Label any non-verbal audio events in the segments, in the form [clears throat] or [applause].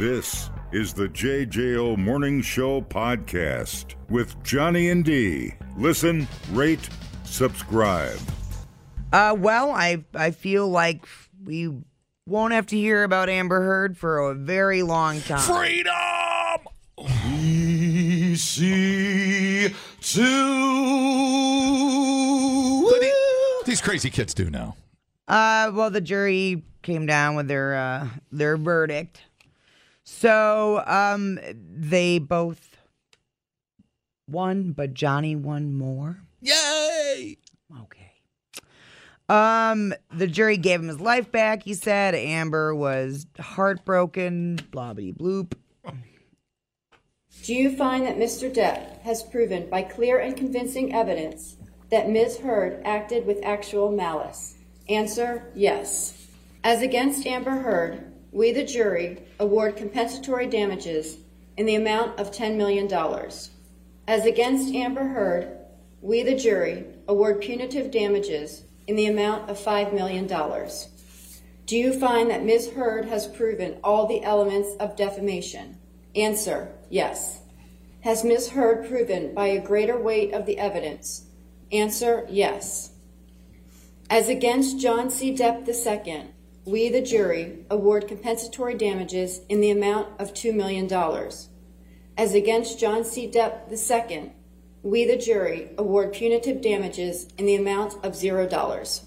This is the JJO Morning Show podcast with Johnny and D. Listen, rate, subscribe. Uh, well, I I feel like we won't have to hear about Amber Heard for a very long time. Freedom! We see to. These crazy kids do now. Uh, well, the jury came down with their uh, their verdict. So, um, they both won, but Johnny won more. Yay! Okay. Um, the jury gave him his life back. He said Amber was heartbroken. Blah blah bloop. Do you find that Mr. Depp has proven by clear and convincing evidence that Ms. Heard acted with actual malice? Answer, yes. As against Amber Heard, we, the jury, award compensatory damages in the amount of $10 million. As against Amber Heard, we, the jury, award punitive damages in the amount of $5 million. Do you find that Ms. Heard has proven all the elements of defamation? Answer, yes. Has Ms. Heard proven by a greater weight of the evidence? Answer, yes. As against John C. Depp II, we, the jury, award compensatory damages in the amount of $2 million. As against John C. Depp II, we, the jury, award punitive damages in the amount of $0.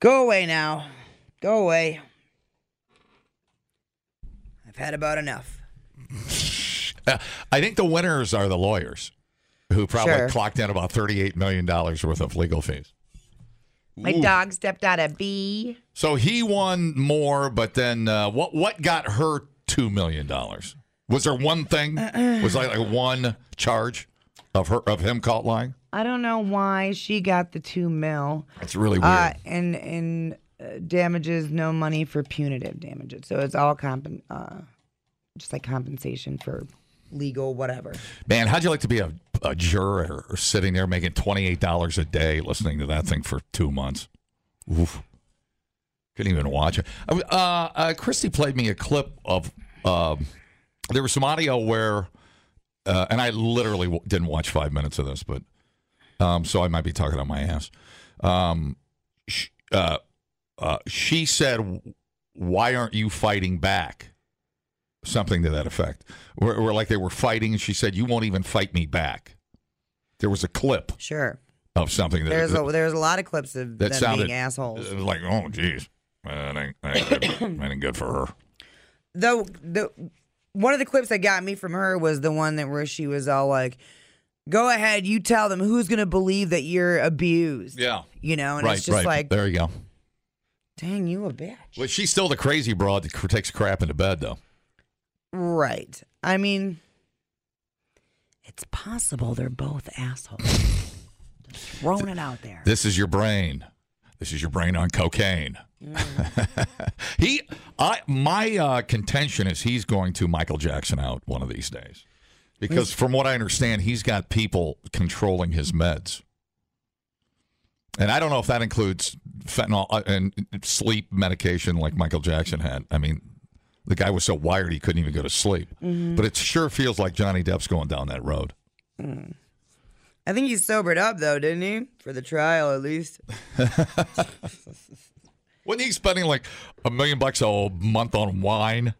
Go away now. Go away. I've had about enough. [laughs] Uh, I think the winners are the lawyers who probably Sure. clocked in about $38 million worth of legal fees. My dog stepped on a bee. So he won more, but then uh, what what got her $2 million? Was there one thing? Was like, like one charge of her of him caught lying? I don't know why she got the two mil. That's really weird. Uh, and and uh, damages, no money for punitive damages. So it's all comp, uh, just like compensation for legal whatever. Man, how'd you like to be a, a juror sitting there making $28 a day listening to that thing for two months? Oof. Couldn't even watch it. Uh, uh, Christy played me a clip of, um there was some audio where, uh, and I literally w- didn't watch five minutes of this, but um, so I might be talking on my ass. Um, sh- uh, uh, she said, Why aren't you fighting back? Something to that effect. Where, where like they were fighting, and she said, "You won't even fight me back." There was a clip Sure. of something that There's that, a there's a lot of clips of that them sounded being assholes. It was like, "Oh, geez, that ain't, that ain't, good. [coughs] that ain't good for her." Though the one of the clips that got me from her was the one that where she was all like, "Go ahead, you tell them who's gonna believe that you're abused." Yeah, You know, and right, it's just right. like, there you go. dang, you a bitch. Well, she's still the crazy broad that takes crap into bed, though. Right. I mean, it's possible they're both assholes. [laughs] Just throwing it out there. This is your brain. This is your brain on cocaine. [laughs] he, I, my uh, contention is he's going to Michael Jackson out one of these days, because from what I understand, he's got people controlling his meds, and I don't know if that includes fentanyl uh, and sleep medication like Michael Jackson had. I mean, the guy was so wired he couldn't even go to sleep. Mm-hmm. But it sure feels like Johnny Depp's going down that road. Mm. I think he sobered up though, didn't he? For the trial, at least. [laughs] [laughs] Wasn't he spending like a million bucks a month on wine?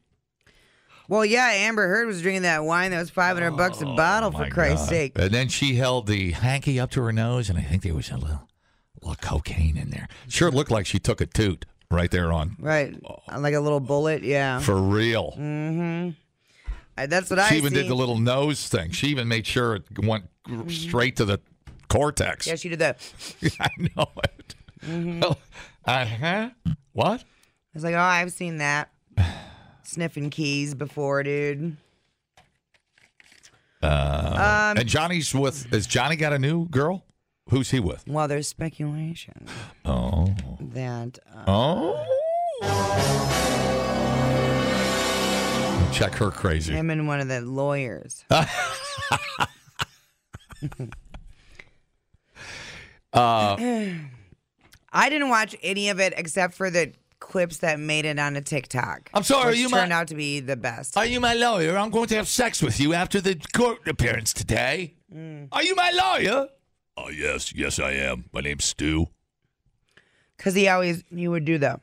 Well, yeah, Amber Heard was drinking that wine that was five hundred bucks a oh, bottle. For Oh, Christ's God. sake. And then she held the hanky up to her nose, and I think there was a little, little cocaine in there. Sure looked like she took a toot right there on. Right, like a little bullet. Yeah, For real. Mm-hmm. I- that's what she I She even see. did the little nose thing. She even made sure it went straight to the cortex. yeah, she did that. [laughs] I know it. Mm-hmm. uh huh. What? I was like, oh, I've seen that. [sighs] Sniffing keys before, dude. Uh, um, and Johnny's with. Has Johnny got a new girl? Who's he with? Well, there's speculation Oh. that uh, Oh. Check her crazy. him and one of the lawyers. [laughs] Uh, I didn't watch any of it except for the clips that made it onto TikTok. I'm sorry, you my- turned out to be the best. Are you my lawyer? I'm going to have sex with you after the court appearance today. Are you my lawyer? Oh, yes. Yes, I am. My name's Stu. Because he always he would do the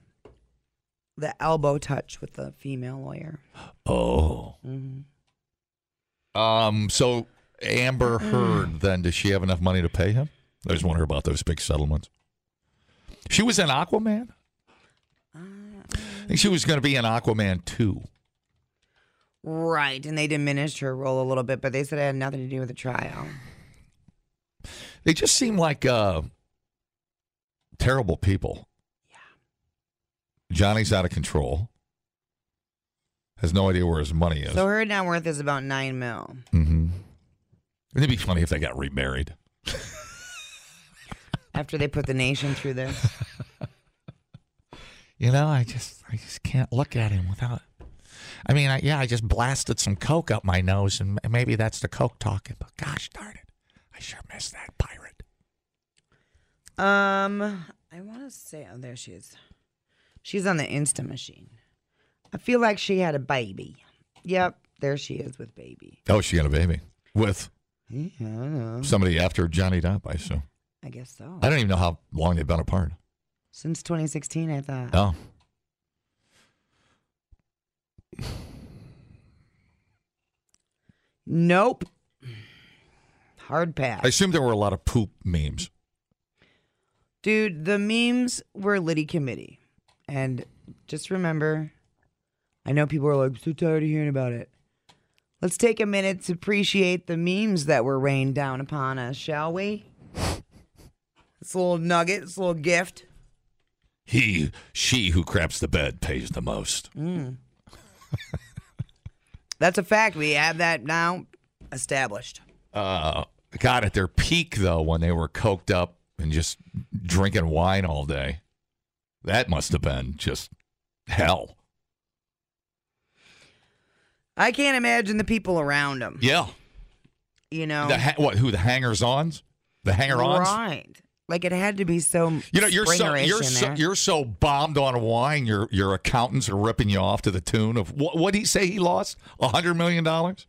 the elbow touch with the female lawyer. Oh. Mm-hmm. Um. So Amber mm-hmm. Heard, then, does she have enough money to pay him? I just wonder about those big settlements. She was in Aquaman. Uh, I think she was going to be in Aquaman too. Right, and they diminished her role a little bit, but they said it had nothing to do with the trial. They just seem like uh, terrible people. Yeah. Johnny's out of control. Has no idea where his money is. So her net worth is about nine mil. mm-hmm. It'd be funny if they got remarried. [laughs] After they put the nation through this, [laughs] You know, I just I just can't look at him without. I mean, I, yeah, I just blasted some coke up my nose, and maybe that's the coke talking. But gosh darn it, I sure miss that pirate. um, I want to say, oh, there she is. She's on the Insta machine. I feel like she had a baby. Yep, there she is with baby. Oh, she had a baby with Yeah, I don't know. somebody after Johnny Depp. I assume. I guess so. I don't even know how long they've been apart. Since 2016, I thought. Oh, Nope. Hard pass. I assume there were a lot of poop memes. Dude, the memes were Liddy Committee. And just remember, I know people are like, so tired of hearing about it. Let's take a minute to appreciate the memes that were rained down upon us, shall we? This little nugget, this little gift. He, she who craps the bed pays the most. [laughs] That's a fact. We have that now established. Uh, God, at their peak though, when they were coked up and just drinking wine all day, that must have been just hell. I can't imagine the people around them. Yeah. You know? The ha- what? Who? The hangers-ons? The hanger-ons? Right. Like it had to be so You know, you're so you're so you're so bombed on wine. Your your accountants are ripping you off to the tune of what? What did he say he lost? A hundred million dollars?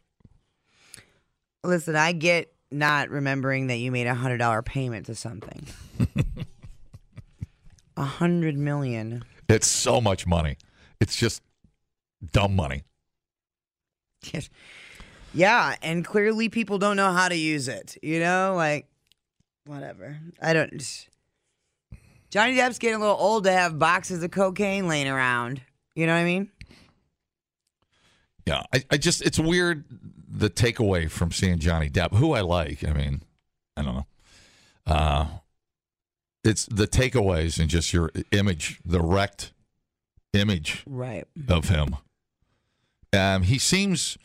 Listen, I get not remembering that you made a hundred dollar payment to something. [laughs] A hundred million. It's so much money. It's just dumb money. Yeah, and clearly people don't know how to use it. You know, like whatever. I don't. Johnny Depp's getting a little old to have boxes of cocaine laying around. You know what I mean? Yeah, I, I just it's weird the takeaway from seeing Johnny Depp, who I like. I mean, I don't know. Uh it's the takeaways and just your image, the wrecked image Right. of him. Um, he seems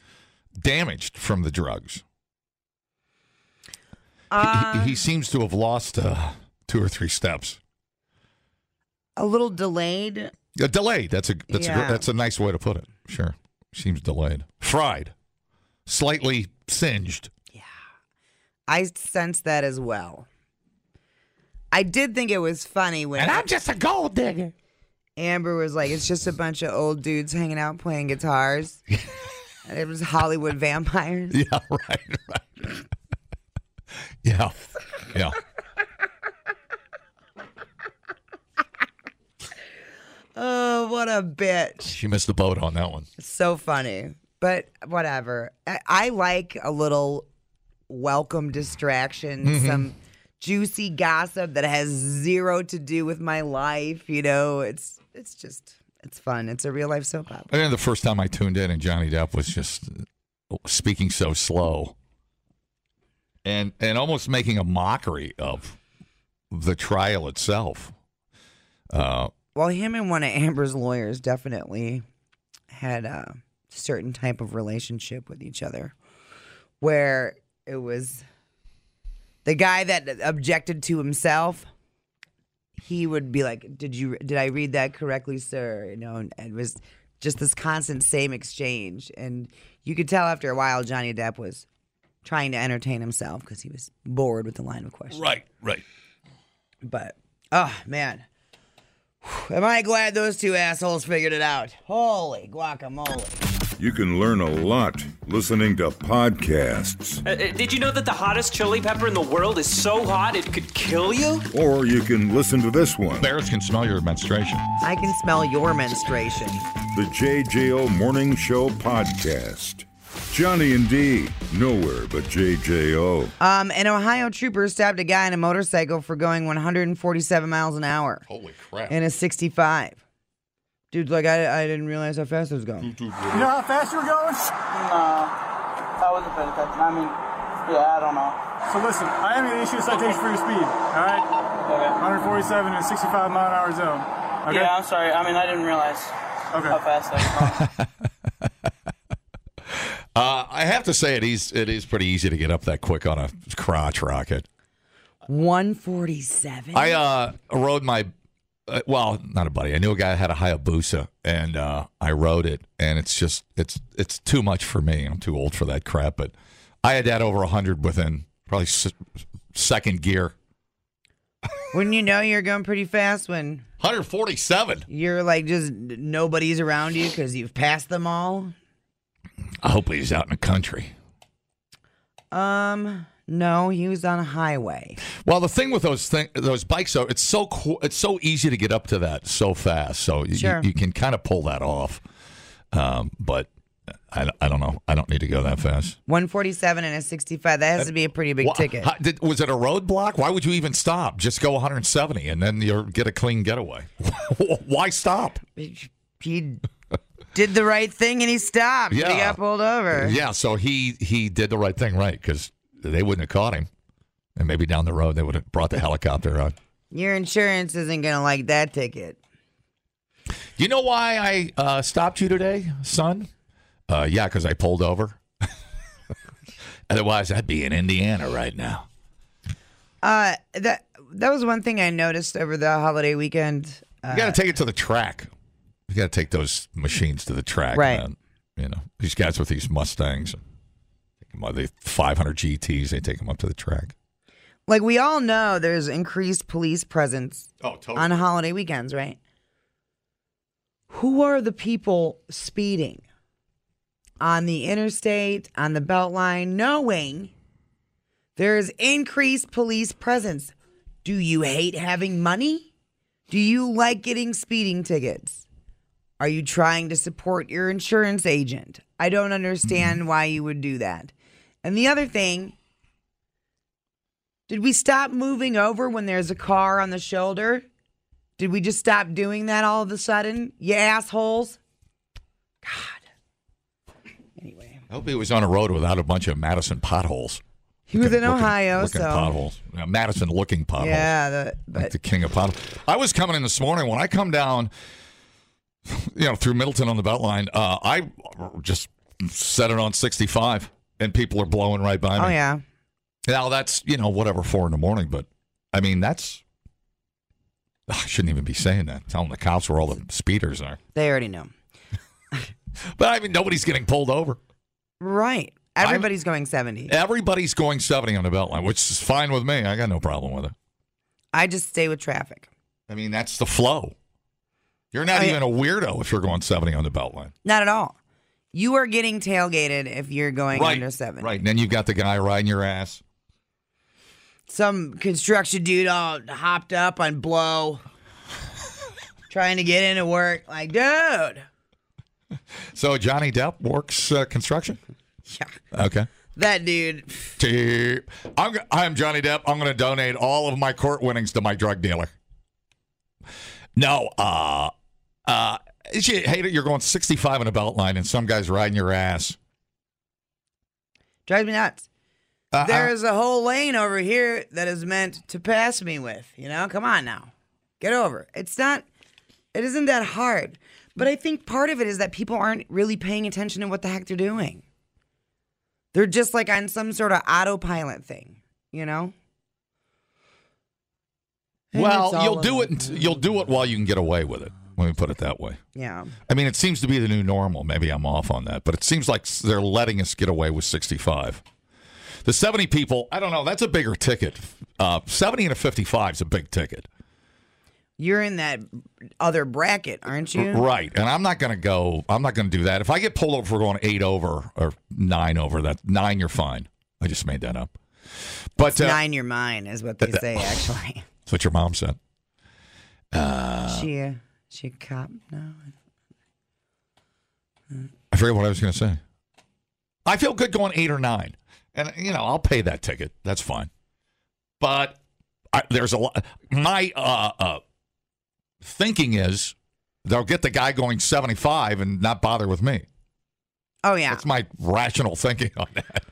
damaged from the drugs. He- Uh, he, he seems to have lost uh, two or three steps. a little delayed. Uh, delayed. That's a that's a Yeah. gr- that's a nice way to put it. Sure, seems delayed. Fried, slightly singed. Yeah. I sense that as well. I did think it was funny when And I'm just a gold digger. Amber was like, "It's just a bunch of old dudes hanging out playing guitars." [laughs] and it was Hollywood vampires. Yeah, [laughs] right, right. [laughs] yeah, yeah. Oh, what a bitch! She missed the boat on that one. So funny, but whatever. I, I like a little welcome distraction, Mm-hmm. some juicy gossip that has zero to do with my life. You know, it's it's just it's fun. It's a real life soap opera. I think the first time I tuned in and Johnny Depp was just speaking so slow and and almost making a mockery of the trial itself. Uh, Well, him and one of [laughs] Amber's lawyers definitely had a certain type of relationship with each other where it was the guy that objected to himself he would be like did you did i read that correctly sir? You know and it was just this constant same exchange. And you could tell after a while johnny depp was trying to entertain himself because he was bored with the line of questions right, right. but oh man Am I glad those two assholes figured it out? Holy guacamole. You can learn a lot listening to podcasts, Uh, uh, did you know that the hottest chili pepper in the world is so hot it could kill you? or you can listen to this one. Bears can smell your menstruation. I can smell your menstruation. The JJO Morning Show Podcast. Johnny and D, nowhere but JJO. Um, an Ohio trooper stabbed a guy in a motorcycle for going 147 miles an hour Holy crap. in a 65. Dude, like, I, I didn't realize how fast it was going. You know how fast you were going? Nah, I wasn't paying attention. I mean, yeah, I don't know. So listen, I am going to issue a citation for your speed, all right? Okay. 147 in a 65 mile an hour zone. Okay? Yeah, I'm sorry. I mean, I didn't realize Okay. how fast I was going. [laughs] Uh, I have to say it is it is pretty easy to get up that quick on a crotch rocket. 147? I uh, rode my uh, well, not a buddy. I knew a guy that had a Hayabusa, and uh, I rode it, and it's just it's it's too much for me. I'm too old for that crap. But I had that over hundred within probably s- second gear. Wouldn't you know you're going pretty fast when 147. you're like just nobody's around you because you've passed them all? I hope he's out in the country. Um, no, he was on a highway. Well, the thing with those thing, those bikes, though, it's so it's so easy to get up to that so fast. So you, Sure. you can kind of pull that off. Um, but I, I don't know. I don't need to go that fast. 147 and a 65. That has to be a pretty big Wha- ticket. how- did- was it a roadblock? Why would you even stop? Just go 170 and then you'll get a clean getaway. [laughs] Why stop? He did the right thing and he stopped. but He Yeah. got pulled over. Yeah, so he he did the right thing, right? Because they wouldn't have caught him, and maybe down the road they would have brought the helicopter on. Your insurance isn't going to like that ticket. You know why I uh, stopped you today, son? Uh, yeah, because I pulled over. [laughs] Otherwise, I'd be in Indiana right now. Uh, that that was one thing I noticed over the holiday weekend. Uh, You got to take it to the track. You got to take those machines to the track, Right. man. You know these guys with these Mustangs, take them, the 500 GTS. They take them up to the track. like we all know, there's increased police presence Oh, totally. on holiday weekends, right? Who are the people speeding on the interstate, on the Beltline, knowing there is increased police presence? Do you hate having money? Do you like getting speeding tickets? Are you trying to support your insurance agent? I don't understand why you would do that. And the other thing, did we stop moving over when there's a car on the shoulder? Did we just stop doing that all of a sudden? You assholes. God. Anyway, I hope he was on a road without a bunch of Madison potholes. he was in Looking- Ohio, looking so potholes. Uh, Madison looking potholes. yeah. The, like the king of potholes. I was coming in this morning when I come down, you know, through Middleton on the Beltline. Uh, I just set it on 65, and people are blowing right by me. oh yeah, Now that's you know whatever four in the morning, but I mean that's I shouldn't even be saying that. Telling the cops where all the speeders are, they already know. [laughs] but I mean nobody's getting pulled over. Right. Everybody's going seventy. Everybody's going 70 on the Beltline, which is fine with me. I got no problem with it. I just stay with traffic. I mean that's the flow. You're not yeah. even a weirdo if you're going 70 on the Beltline. Not at all. You are getting tailgated if you're going right, under seven. Right, and then you've got the guy riding your ass. Some construction dude all hopped up on blow, trying to get into work. Like, dude. So Johnny Depp works uh, construction. Yeah. Okay. That dude. I'm, I'm Johnny Depp. I'm going to donate all of my court winnings to my drug dealer. No, uh, uh, you hate it. You're going 65 in a belt line, and some guy's riding your ass. Drives me nuts. Uh, There's a whole lane over here that is meant to pass me with. You know, come on now, get over. it. It's not. It isn't that hard. But I think part of it is that people aren't really paying attention to what the heck they're doing. They're just like on some sort of autopilot thing. You know. And well, you'll do it. You'll do it while you can get away with it. Let me put it that way. Yeah. I mean, it seems to be the new normal. Maybe I'm off on that, but it seems like they're letting us get away with 65. The 70 people, I don't know. That's a bigger ticket. Uh, 70 and a 55 is a big ticket. You're in that other bracket, aren't you? Right. And I'm not going to go, I'm not going to do that. If I get pulled over for going eight over or nine over, that nine, you're fine. I just made that up. But uh, Nine your mind is what they say. Actually, [laughs] that's what your mom said. she a, she a cop now. I forget what I was going to say. I feel good going eight or nine. And, you know, I'll pay that ticket. That's fine. But I, there's a lot. My uh, uh, thinking is they'll get the guy going 75 and not bother with me. Oh yeah, That's my rational thinking on that.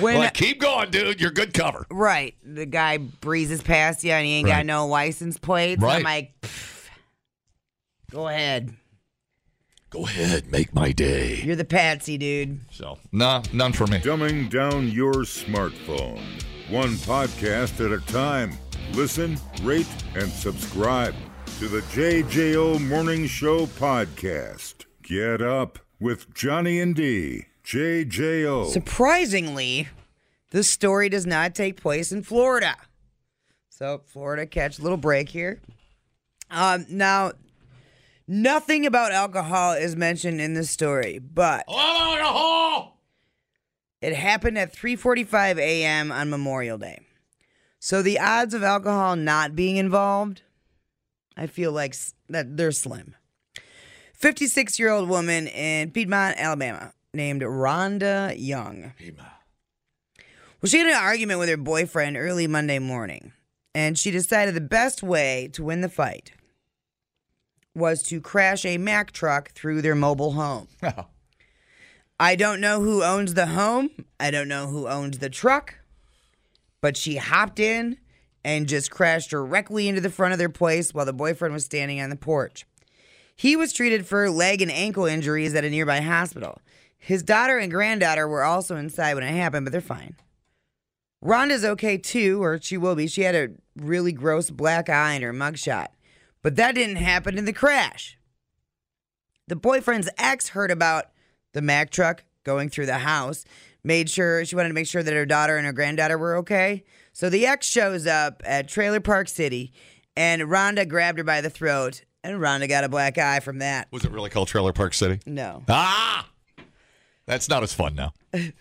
When- like, keep going, dude. You're good cover. right. The guy breezes past you and he ain't Right. got no license plates. I'm Right. like, "Pff, go ahead. Go ahead, make my day. You're the patsy, dude. So, nah, none for me. Dumbing down your smartphone. One podcast at a time. Listen, rate, and subscribe to the JJO Morning Show podcast. Get up with Johnny and D. JJO. Surprisingly, this story does not take place in Florida. So, Florida, catch a little break here. Um, now, nothing about alcohol is mentioned in this story, but it happened at 3:45 a.m. on Memorial Day. So the odds of alcohol not being involved, I feel like that they're slim. 56-year-old woman in Piedmont, Alabama, named Rhonda Young. Well, she had an argument with her boyfriend early Monday morning, and she decided the best way to win the fight was to crash a Mack truck through their mobile home. [laughs] Oh. I don't know who owns the home. I don't know who owns the truck. But she hopped in and just crashed directly into the front of their place while the boyfriend was standing on the porch. He was treated for leg and ankle injuries at a nearby hospital. His daughter and granddaughter were also inside when it happened, but they're fine. Rhonda's okay too, or she will be. She had a really gross black eye in her mugshot. But that didn't happen in the crash. The boyfriend's ex heard about the Mack truck going through the house, made sure she wanted to make sure that her daughter and her granddaughter were okay. So the ex shows up at Trailer Park City, and Rhonda grabbed her by the throat, and Rhonda got a black eye from that. Was it really called Trailer Park City? No. Ah! That's not as fun now. [laughs]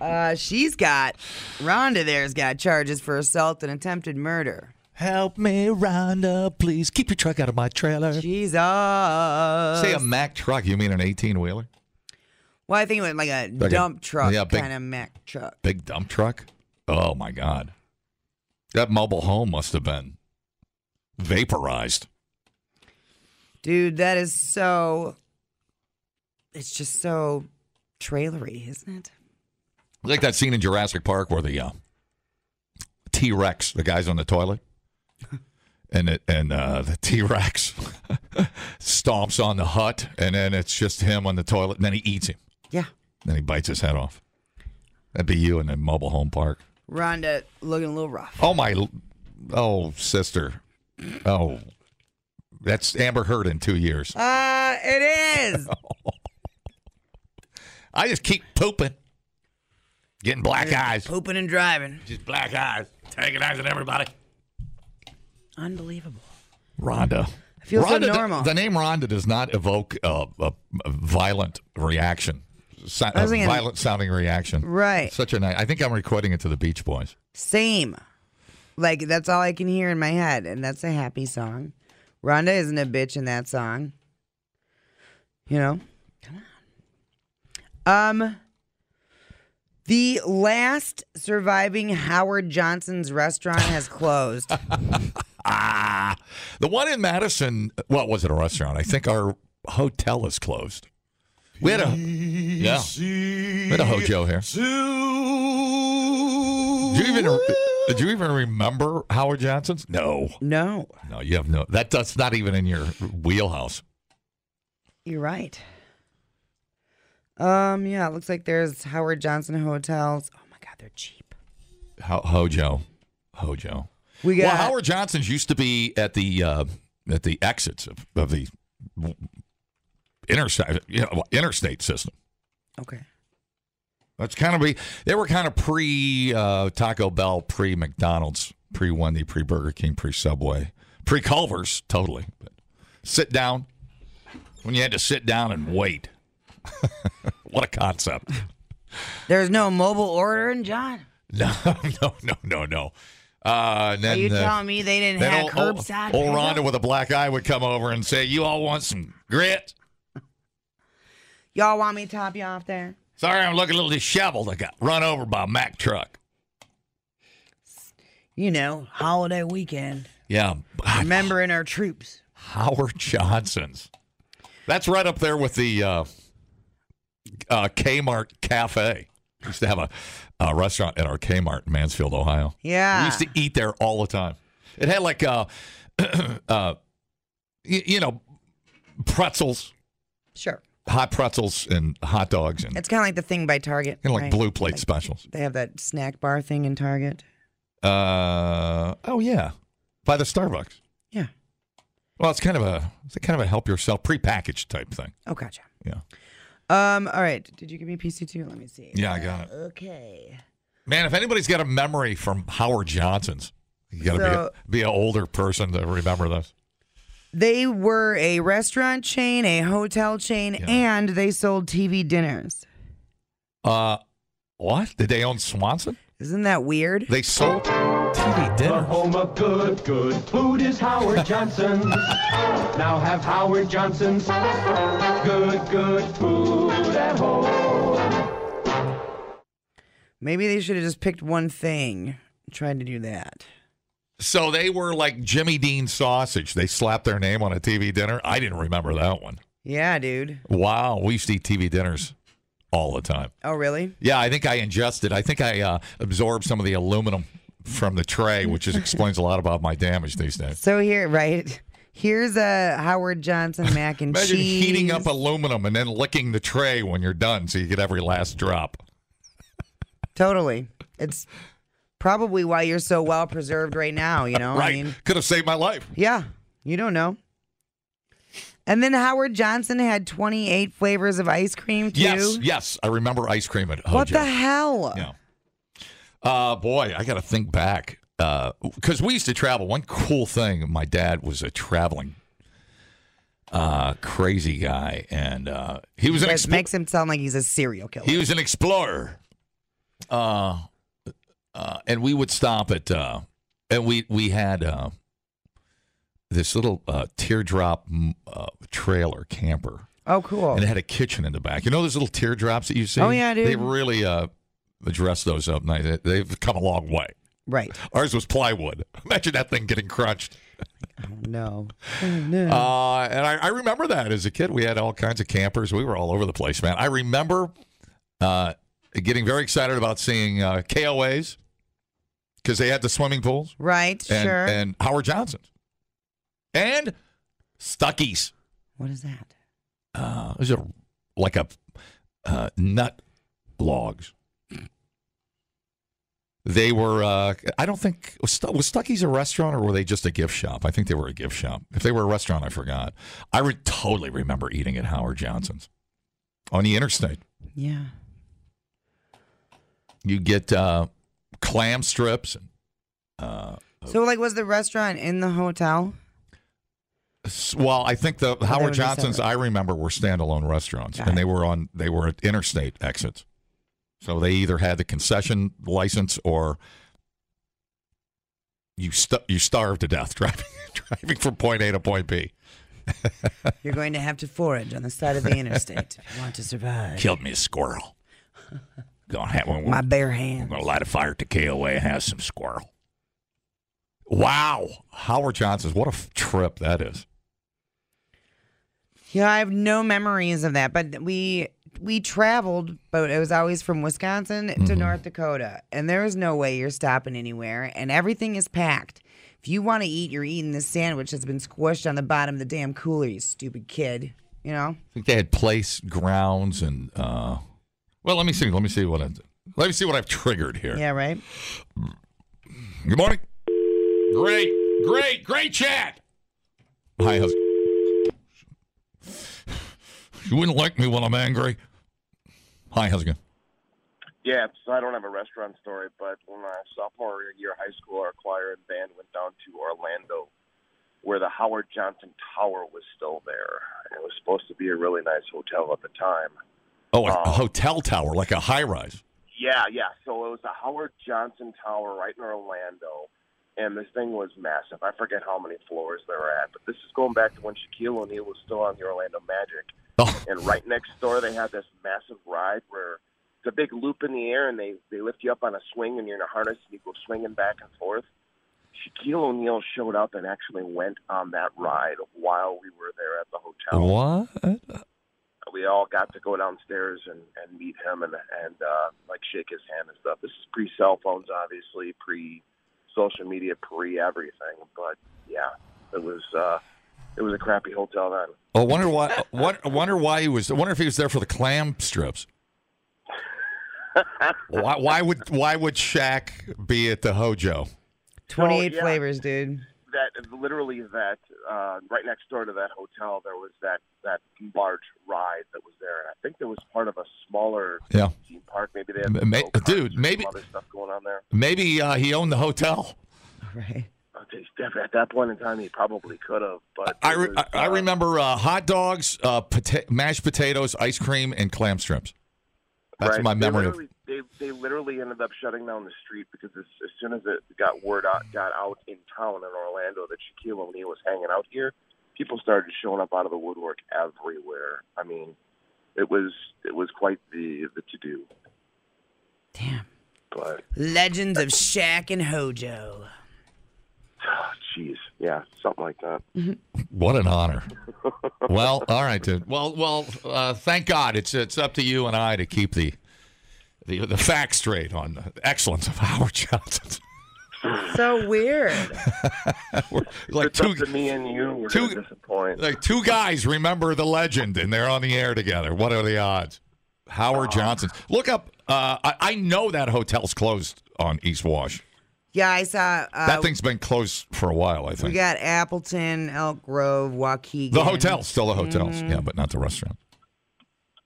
Uh, she's got, Rhonda there's got charges for assault and attempted murder. Help me, Rhonda, please. Keep your truck out of my trailer. Jesus. Say a Mack truck. You mean an 18 wheeler? Well, I think it was like a Like a- dump truck yeah, big- kind of Mack truck. Big dump truck? Oh, my God. That mobile home must have been vaporized. Dude, that is so. It's just so trailery, isn't it? Like that scene in Jurassic Park where the uh, T Rex, the guy's on the toilet, [laughs] and it, and uh, the T Rex [laughs] stomps on the hut, and then it's just him on the toilet, and then he eats him. Yeah. Then he bites his head off. That'd be you in a mobile home park. Rhonda looking a little rough. Oh my, oh sister, oh, that's Amber Heard in two years. Uh, it is. [laughs] I just keep pooping, getting black eyes, Pooping and driving. just black eyes, antagonizing everybody. Unbelievable. Rhonda. I feel Rhonda, the- normal. The, name Rhonda does not evoke a, a, a violent reaction. So, a thinking- violent sounding reaction. Right. Such a nice. I think I'm recording it to the Beach Boys. Same. Like, that's all I can hear in my head, and that's a happy song. Rhonda isn't a bitch in that song. You know? Come on. Um, the last surviving Howard Johnson's restaurant has closed. [laughs] Ah, the one in Madison. What was it? A restaurant? I think our hotel is closed. We had a yeah. We had a hojo here. Did you even did you even remember Howard Johnson's? No, no, no. You have no. That that's not even in your wheelhouse. you're right. Um, yeah, it looks like there's Howard Johnson hotels. Oh my God, they're cheap. Ho- Hojo, Hojo. We got well, Howard Johnson's used to be at the uh, at the exits of, of the interstate you know, interstate system. Okay. That's kind of be they were kind of pre uh, Taco Bell, pre McDonald's, pre Wendy, pre Burger King, pre Subway, Pre Culver's, totally. But sit down when you had to sit down and wait. [laughs] what a concept. There's no mobile ordering, John. [laughs] No, no, no, no, no. Uh, and Are you uh, telling me they didn't have old, old, curbside? old pickup? Rhonda with a black eye would come over and say, "You all want some grit?" Y'all want me to top you off there? Sorry, I'm looking a little disheveled. I got run over by a Mack truck. You know, holiday weekend. Yeah, Remembering our troops. Howard Johnson's. That's right up there with the uh, uh, Kmart Cafe. We used to have a, a restaurant at our Kmart in Mansfield, Ohio. Yeah. We used to eat there all the time. It had like, uh, [clears throat] uh, y- you know, pretzels, Sure. hot pretzels, and hot dogs, and It's kind of like the thing by Target. kind of like right? blue plate Like, specials. They have that snack bar thing in Target. Uh, oh yeah, by the Starbucks. Yeah. Well, it's kind of a it's kind of a help yourself prepackaged type thing. Oh, gotcha. Yeah. Um. All right. Did you give me a PC two? Let me see. Yeah, I got it. Okay. Man, if anybody's got a memory from Howard Johnson's, you got to So- be a, be an older person to remember this. They were a restaurant chain, a hotel chain, Yeah. and they sold TV dinners. Uh, what did they own Swanson? Isn't that weird? They sold TV dinner. The home of good, good food is Howard Johnson's. now have Howard Johnson's good, good food at home. Maybe they should have just picked one thing. and Tried to do that. So they were like Jimmy Dean sausage. They slapped their name on a TV dinner. I didn't remember that one. Yeah, dude. Wow, we used to eat TV dinners all the time. Oh, really? Yeah, I think I ingested. I think I uh, absorbed some of the aluminum from the tray, which is, explains a lot about my damage these days. So here, right? Here's a Howard Johnson [laughs] mac and cheese. Imagine cheese. heating up aluminum and then licking the tray when you're done, so you get every last drop. Totally. It's probably why you're so well preserved right now. You know, right? I mean, Could have saved my life. yeah, you don't know. And then Howard Johnson had 28 flavors of ice cream too. Yes, yes, I remember ice cream at Hojo. What the hell? Yeah. Uh, boy, I got to think back because we used to travel. One cool thing, my dad was a traveling uh, crazy guy, and uh, he was an makes him sound like he's a serial killer. he was an explorer. Uh, uh, and we would stop at, uh, and we we had uh, this little uh, teardrop uh, trailer camper. oh, cool. and it had a kitchen in the back. You know those little teardrops that you see? Oh, yeah, dude. They really uh, dressed those up nice. They- They've come a long way. right. Ours was plywood. [laughs] Imagine that thing getting crunched. No. [laughs] Oh, no. Uh, and I, I remember that as a kid. We had all kinds of campers. We were all over the place, man. I remember uh, getting very excited about seeing uh, KOAs because they had the swimming pools right. and, sure. and Howard Johnson's and Stuckey's. what is that? uh, those are like a uh, nut logs. They were. Uh, I don't think was, Stu- was Stuckey's a restaurant or were they just a gift shop? I think they were a gift shop. If they were a restaurant, I forgot. I re- totally remember eating at Howard Johnson's on the interstate. Yeah. You get uh, clam strips. And, uh, So, like, was the restaurant in the hotel? well, I think the Howard Johnson's? I remember were standalone restaurants, Got and it. they were on they were at interstate exits. So they either had the concession license or you stu- you starved to death [laughs] driving driving from point A to point B. [laughs] You're going to have to forage on the side of the interstate if you want to survive. Killed me a squirrel. Gonna have one. My bare hands. I'm gonna light a fire the KOA and have some squirrel. Wow, Howard Johnson's what a f- trip that is. Yeah, I have no memories of that, but we we traveled, but it was always from Wisconsin to Mm-hmm. North Dakota, and there is no way you're stopping anywhere, and everything is packed. If you want to eat, you're eating this sandwich that's been squished on the bottom of the damn cooler, you stupid kid. You know? I think they had place grounds and uh well let me see let me see what I let me see what I've triggered here. Yeah, right. Good morning. Great, great, great chat. Hi, husband. [sighs] You wouldn't like me when I'm angry. Hi, how's it going? Yeah, so I don't have a restaurant story, but when I sophomore year of high school, our choir and band went down to Orlando where the Howard Johnson Tower was still there. It was supposed to be a really nice hotel at the time. Oh, a, Um, hotel tower, like a high rise. Yeah, yeah. So it was the Howard Johnson Tower right in Orlando, and this thing was massive. I forget how many floors they were at, but this is going back to when Shaquille O'Neal was still on the Orlando Magic. [laughs] Oh. And right next door, they have this massive ride where it's a big loop in the air, and they they lift you up on a swing, and you're in a harness, and you go swinging back and forth. Shaquille O'Neal showed up and actually went on that ride while we were there at the hotel What? we all got to go downstairs and, and meet him and and uh, like shake his hand and stuff. This is pre cell phones, obviously, pre social media, pre everything. But yeah, it was uh, it was a crappy hotel then. Oh, wonder why. [laughs] What? Wonder why he was. I wonder if he was there for the clam strips. [laughs] why? Why would? Why would Shaq be at the Hojo? 28 yeah. flavors, dude. That literally that uh, right next door to that hotel, there was that that large ride that was there, and I think there was part of a smaller Yeah. theme park. Maybe they had Ma- some ma- go-karts dude, or maybe- some other stuff going on there. Maybe uh, he owned the hotel. [laughs] Right. Okay, At that point in time, he probably could have, but I, re- was, I I uh, remember uh, hot dogs, uh, pota- mashed potatoes, ice cream, and clam strips. That's Right. my They memory. Of, literally, they they literally ended up shutting down the street because as, as soon as it got word out, got out in town in Orlando that Shaquille O'Neal was hanging out here, people started showing up out of the woodwork everywhere. I mean, it was it was quite the the to do. Damn. But Legends of Shaq and Hojo. Jeez, yeah, something like that. [laughs] what an honor. well, all right, dude. Well, well. Uh, thank God. It's it's up to you and I to keep the the the facts straight on the excellence of Howard Johnson. So weird. [laughs] We're like it's two up to me and you. We're two- gonna like two guys remember the legend and they're on the air together. What are the odds? Howard Johnson. Look up. Uh, I, I know that hotel's closed on East Wash. Yeah, I saw. Uh, That thing's been closed for a while. I think. We got Appleton, Elk Grove, Waukegan. the hotel still the hotels. Mm-hmm. Yeah, but not the restaurant.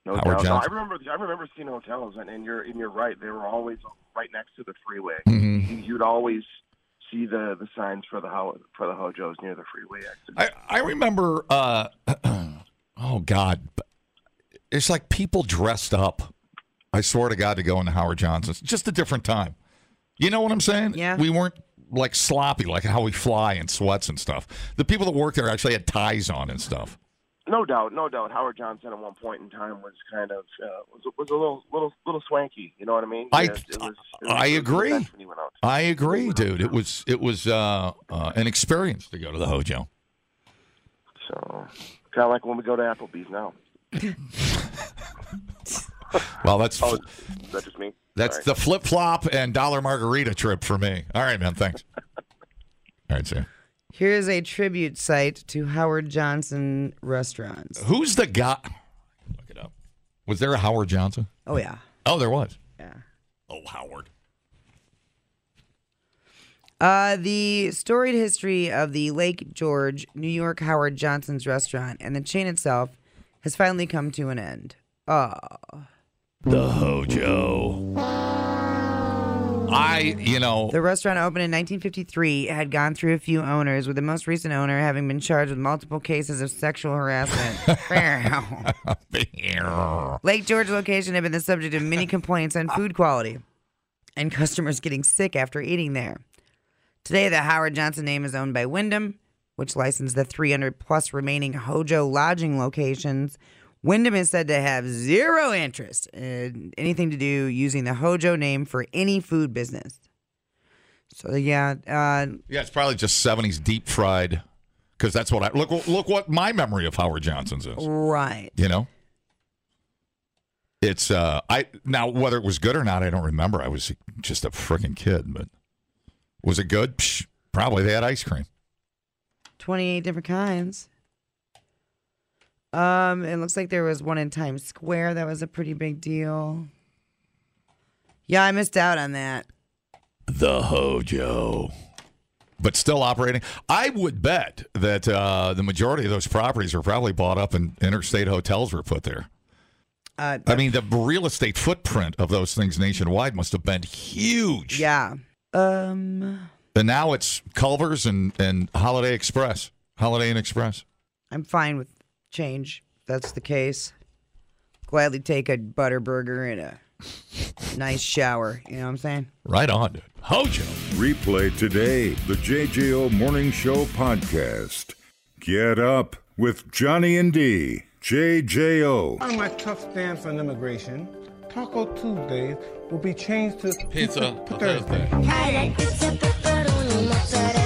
No Howard doubt. No, I remember. I remember seeing hotels, and, and you're and you're right. They were always right next to the freeway. Mhm. You, you'd always see the the signs for the Ho- for the Hojos near the freeway exit. I I remember. Uh, [clears throat] oh God, it's like people dressed up. I swear to God, to go into Howard Johnson's. Just a different time. You know what I'm saying? Yeah. We weren't like sloppy, like how we fly in sweats and stuff. The people that worked there actually had ties on and stuff. No doubt, no doubt. Howard Johnson at one point in time was kind of uh, was was a little little little swanky. You know what I mean? I- Yeah, it was, it was, I agree. intense When he went out. I agree, dude. It was it was uh, uh, an experience to go to the Hojo. So kind of like when we go to Applebee's now. [laughs] Well, that's Oh, is that just me? That's Sorry. the flip flop and dollar margarita trip for me. All right, man. Thanks. [laughs] All right, sir. Here's a tribute site to Howard Johnson restaurants. Who's the guy? Look it up. Was there a Howard Johnson? Oh yeah, Oh, there was. yeah. Oh, Howard. Uh, the storied history of the Lake George, New York Howard Johnson's restaurant and the chain itself has finally come to an end. Oh, The Hojo. I, you know, the restaurant opened in 1953 had gone through a few owners, with the most recent owner having been charged with multiple cases of sexual harassment. [laughs] [laughs] Lake George location had been the subject of many complaints on food quality and customers getting sick after eating there. Today, the Howard Johnson name is owned by Wyndham, which licensed the 300 plus remaining Hojo lodging locations. Wyndham is said to have zero interest in anything to do using the Hojo name for any food business. So yeah, uh, yeah, it's probably just 70s deep fried because that's what I look. Look what my memory of Howard Johnson's is. right. You know, it's uh, I now whether it was good or not, I don't remember. I was just a freaking kid, but was it good? Psh, probably. They had ice cream. 28 different kinds. Um, it looks like there was one in Times Square that was a pretty big deal. Yeah, I missed out on that. The Hojo. But still operating. I would bet that uh, the majority of those properties were probably bought up and interstate hotels were put there. Uh, I mean, the real estate footprint of those things nationwide must have been huge. yeah. Um, And now it's Culver's and, and Holiday Express. Holiday Inn Express. I'm fine with change. if That's the case. Gladly take a butter burger and a nice shower. You know what I'm saying? Right on, dude. Hojo. Replay today the JJO Morning Show podcast. Get up with Johnny and D. JJO. On my tough stance on immigration, Taco Tuesdays will be changed to Pizza Thursday. I like pizza, pepperoni, mozzarella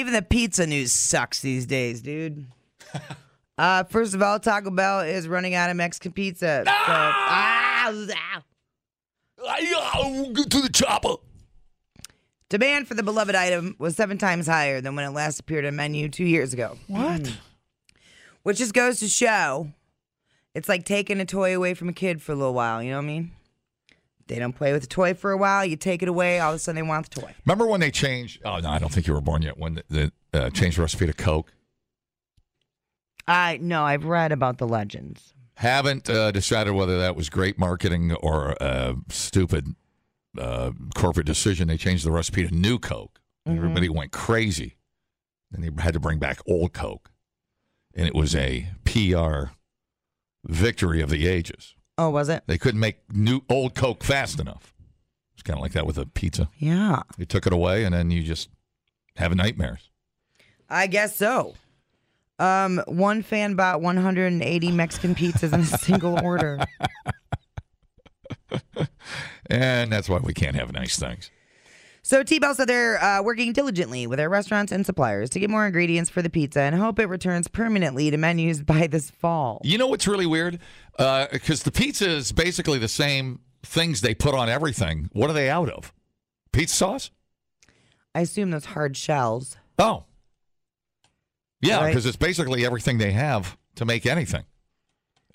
even the pizza news sucks these days, dude. [laughs] uh, first of all, Taco Bell is running out of Mexican pizza. So, ah, ah. Get to the chopper. Demand for the beloved item was seven times higher than when it last appeared on menu two years ago. What? Which just goes to show it's like taking a toy away from a kid for a little while. You know what I mean? They don't play with the toy for a while. You take it away, all of a sudden they want the toy. Remember when they changed? Oh no, I don't think you were born yet. When they uh, changed the recipe to Coke. I no, I've read about the legends. Haven't uh, decided whether that was great marketing or a stupid uh, corporate decision. They changed the recipe to new Coke. Mhm. Everybody went crazy. And they had to bring back old Coke. And it was a PR victory of the ages. Oh, was it? They couldn't make new old Coke fast enough. It's kind of like that with a pizza. Yeah, They took it away, and then you just have nightmares. I guess so. Um, one fan bought 180 Mexican pizzas in a single order. [laughs] And that's why we can't have nice things. So T-Bell said they're uh, working diligently with their restaurants and suppliers to get more ingredients for the pizza and hope it returns permanently to menus [laughs] by this fall. You know what's really weird? Because the pizza is basically the same things they put on everything. What are they out of? Pizza sauce? I assume those hard shells. Oh. Yeah, Right. because it's basically everything they have to make anything.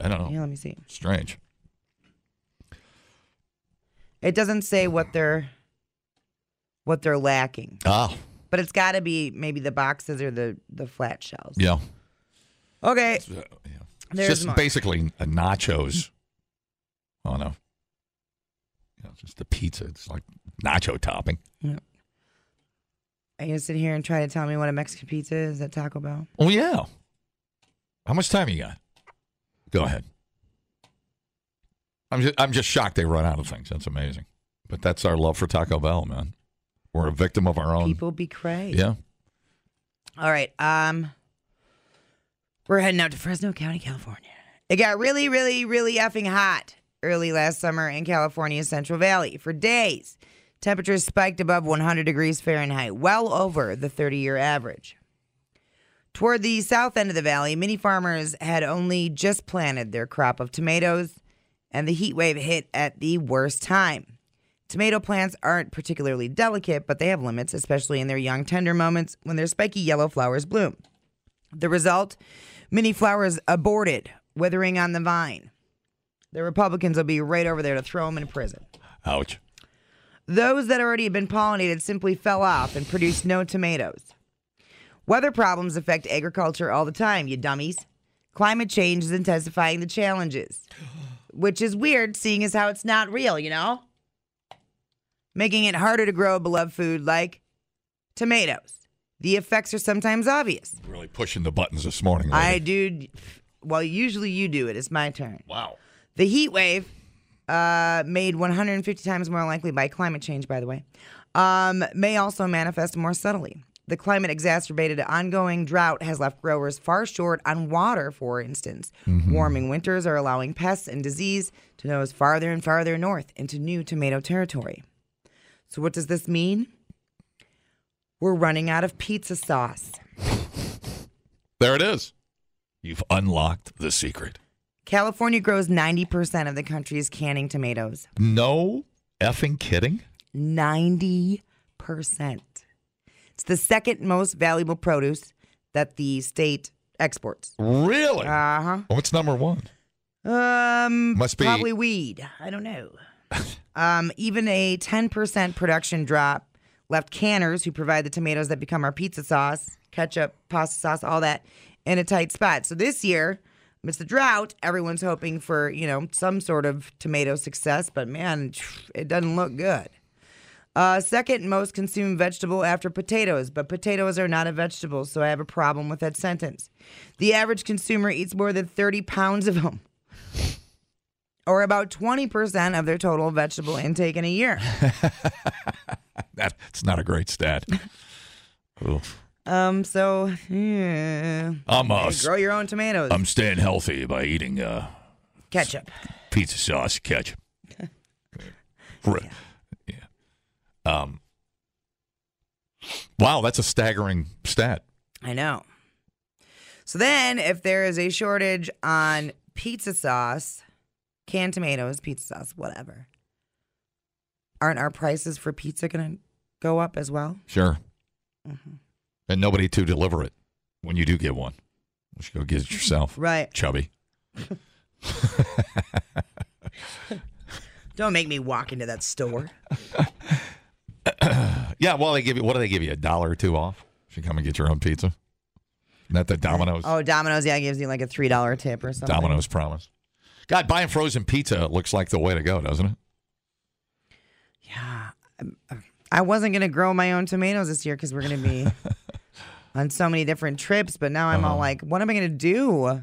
I don't know. Yeah, let me see. Strange. It doesn't say what they're what they're lacking, Oh, but it's got to be maybe the boxes or the the flat shells. yeah. Okay, It's uh, there's just more. basically a nachos on a, you know, just a pizza. It's like nacho topping. Yeah. Are you gonna sit here and try to tell me what a Mexican pizza is at Taco Bell? Oh, yeah. How much time you got? Go ahead. I'm just, I'm just shocked they run out of things. That's amazing. But that's our love for Taco Bell, man. We're a victim of our own. People be crazy. Yeah. All right. Um, we're heading out to Fresno County, California. It got really, really, really effing hot early last summer in California's Central Valley. For days, temperatures spiked above 100 degrees Fahrenheit, well over the 30 year average. Toward the south end of the valley, many farmers had only just planted their crop of tomatoes, and the heat wave hit at the worst time. Tomato plants aren't particularly delicate, but they have limits, especially in their young, tender moments when their spiky yellow flowers bloom. The result many flowers aborted, withering on the vine. The Republicans will be right over there to throw them in prison. Ouch. Those that already had been pollinated simply fell off and produced no tomatoes. Weather problems affect agriculture all the time, you dummies. Climate change is intensifying the challenges, which is weird seeing as how it's not real, you know? Making it harder to grow a beloved food like tomatoes. The effects are sometimes obvious. Really pushing the buttons this morning. I lady. do. Well, usually you do it. It's my turn. Wow. The heat wave, uh, made 150 times more likely by climate change, by the way, um, may also manifest more subtly. The climate exacerbated ongoing drought has left growers far short on water, for instance. Warming winters are allowing pests and disease to nose farther and farther north into new tomato territory. So, what does this mean? We're running out of pizza sauce. There it is. You've unlocked the secret. California grows 90% of the country's canning tomatoes. No effing kidding. 90%. It's the second most valuable produce that the state exports. Really? Uh huh. What's number one? Um, Must be- probably weed. I don't know. Um, even a 10% production drop left canners who provide the tomatoes that become our pizza sauce, ketchup, pasta sauce, all that in a tight spot. So this year, amidst the drought, everyone's hoping for, you know, some sort of tomato success, but man, it doesn't look good. Uh, second most consumed vegetable after potatoes, but potatoes are not a vegetable, so I have a problem with that sentence. The average consumer eats more than 30 pounds of them, or about 20% of their total vegetable intake in a year. [laughs] That's not a great stat. [laughs] Oof. Um, so yeah. I'm, uh, Hey, grow your own tomatoes. I'm staying healthy by eating uh, Ketchup. pizza sauce, ketchup. [laughs] Right. yeah. Um. Wow, that's a staggering stat. I know. So then, if there is a shortage on pizza sauce, canned tomatoes, pizza sauce, whatever, aren't our prices for pizza going to go up as well? Sure. Mm-hmm. And nobody to deliver it when you do get one. You should go get it yourself. [laughs] Right. Chubby. [laughs] Don't make me walk into that store. [laughs] Yeah, well, they give you, what do they give you? A dollar or two off? If you come and get your own pizza? Not the Domino's. Oh, Domino's, yeah, gives you like a $3 tip or something. Domino's promise. God, buying frozen pizza looks like the way to go, doesn't it? Yeah. I wasn't going to grow my own tomatoes this year because we're going to be [laughs] on so many different trips, but now I'm Uh-huh. all like, what am I going to do?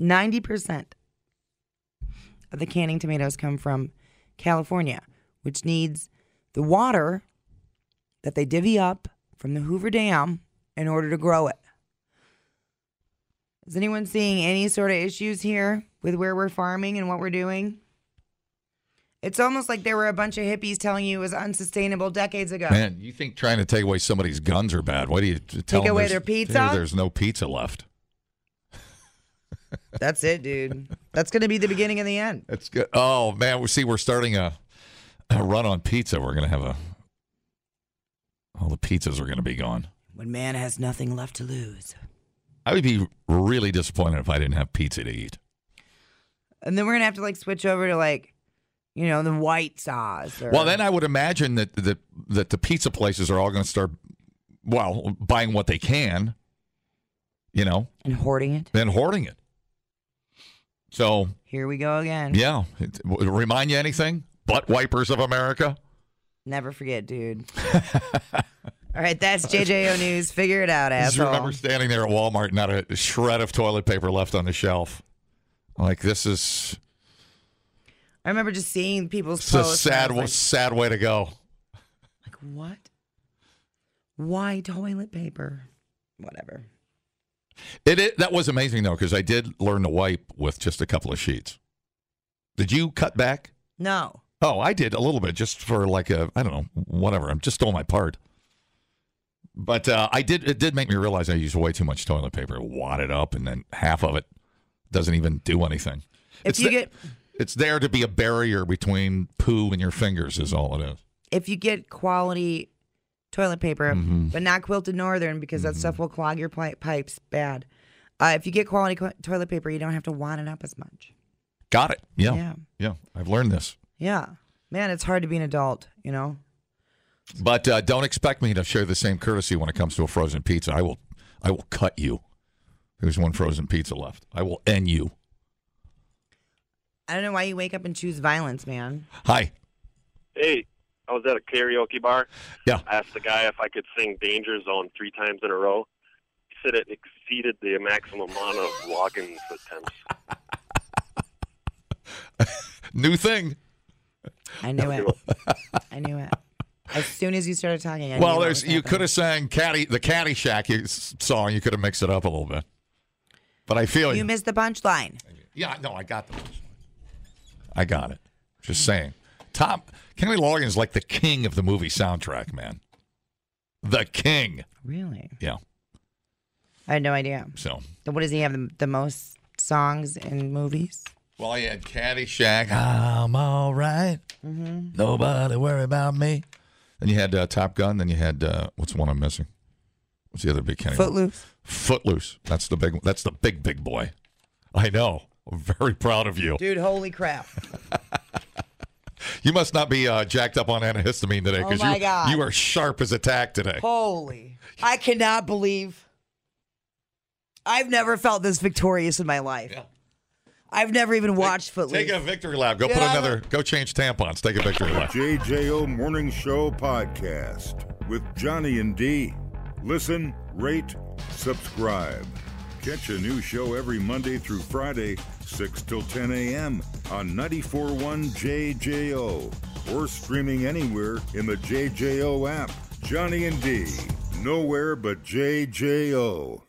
90% of the canning tomatoes come from California, which needs the water that they divvy up from the Hoover Dam in order to grow it. Is anyone seeing any sort of issues here with where we're farming and what we're doing? It's almost like there were a bunch of hippies telling you it was unsustainable decades ago. Man, you think trying to take away somebody's guns are bad? Why do you t- tell them Take away their pizza? there- There's no pizza left. [laughs] That's it, dude. That's going to be the beginning and the end. That's good. Oh man, we see we're starting a, a run on pizza. We're gonna have a all the pizzas are gonna be gone. When man has nothing left to lose. I would be really disappointed if I didn't have pizza to eat. And then we're going to have to like switch over to like, you know, the white sauce. Or, Well, then I would imagine that that that the pizza places are all going to start, well, buying what they can, you know, and hoarding it. then hoarding it. So Here we go again. yeah, remind you anything? Butt wipers of America. Never forget, dude. [laughs] All right, that's JJO [laughs] News. Figure it out, I just remember standing there at Walmart, not a shred of toilet paper left on the shelf. Like this is I remember just seeing people's it's a posts. I sad, like, sad way to go. Like, what? Why toilet paper? Whatever. It, it that was amazing though because I did learn to wipe with just a couple of sheets. Did you cut back? No. Oh, I did a little bit just for like a I don't know whatever. I'm just stole my part. But uh, I did. It did make me realize I used way too much toilet paper. Wad it up, and then half of it doesn't even do anything. If it's you the- get it's there to be a barrier between poo and your fingers. Is all it is. if you get quality toilet paper, Mm-hmm. but not quilted northern because that stuff will clog your pipes bad. Uh, if you get quality co- toilet paper, you don't have to wad it up as much. Got it. Yeah. Yeah. Yeah. I've learned this. Yeah. Man, it's hard to be an adult, you know? But uh, don't expect me to share the same courtesy when it comes to a frozen pizza. I will, I will cut you. There's one frozen pizza left. I will end you. I don't know why you wake up and choose violence, man. Hi. Hey, I was at a karaoke bar. Yeah. I asked the guy if I could sing Danger Zone three times in a row. He said it exceeded the maximum amount of login attempts. [laughs] New thing. I knew it. I knew it. As soon as you started talking, I well, there's you could have sang Caddy the Caddyshack you- song. You could have mixed it up a little bit. But I feel you. You missed the punchline. Yeah, no, I got the. punchline. I got it. Just saying. Tom Kenny Loggins like the king of the movie soundtrack, man. The king. Really? Yeah. I had no idea. So. What does he have the, the most songs in movies? Well, he had Caddyshack. I'm all right. Mhm. Nobody worry about me. Then you had uh, Top Gun. Then you had uh, what's one I'm missing? What's the other big Kenny? Footloose. Footloose. That's the big. That's the big big boy. I know. I'm very proud of you. Dude, holy crap. You must not be uh, jacked up on antihistamine today Oh because my you God. you are sharp as a tack today. Holy. I cannot believe. I've never felt this victorious in my life. I've never even watched Footloose. Take a victory lap. Go put Yeah. another. Go change tampons. Take a victory lap. JJO Morning Show podcast with Johnny and D. Listen, rate, subscribe. Catch a new show every Monday through Friday, 6 till 10 a.m. on 94.1 JJO or streaming anywhere in the JJO app. Johnny and D. Nowhere but JJO.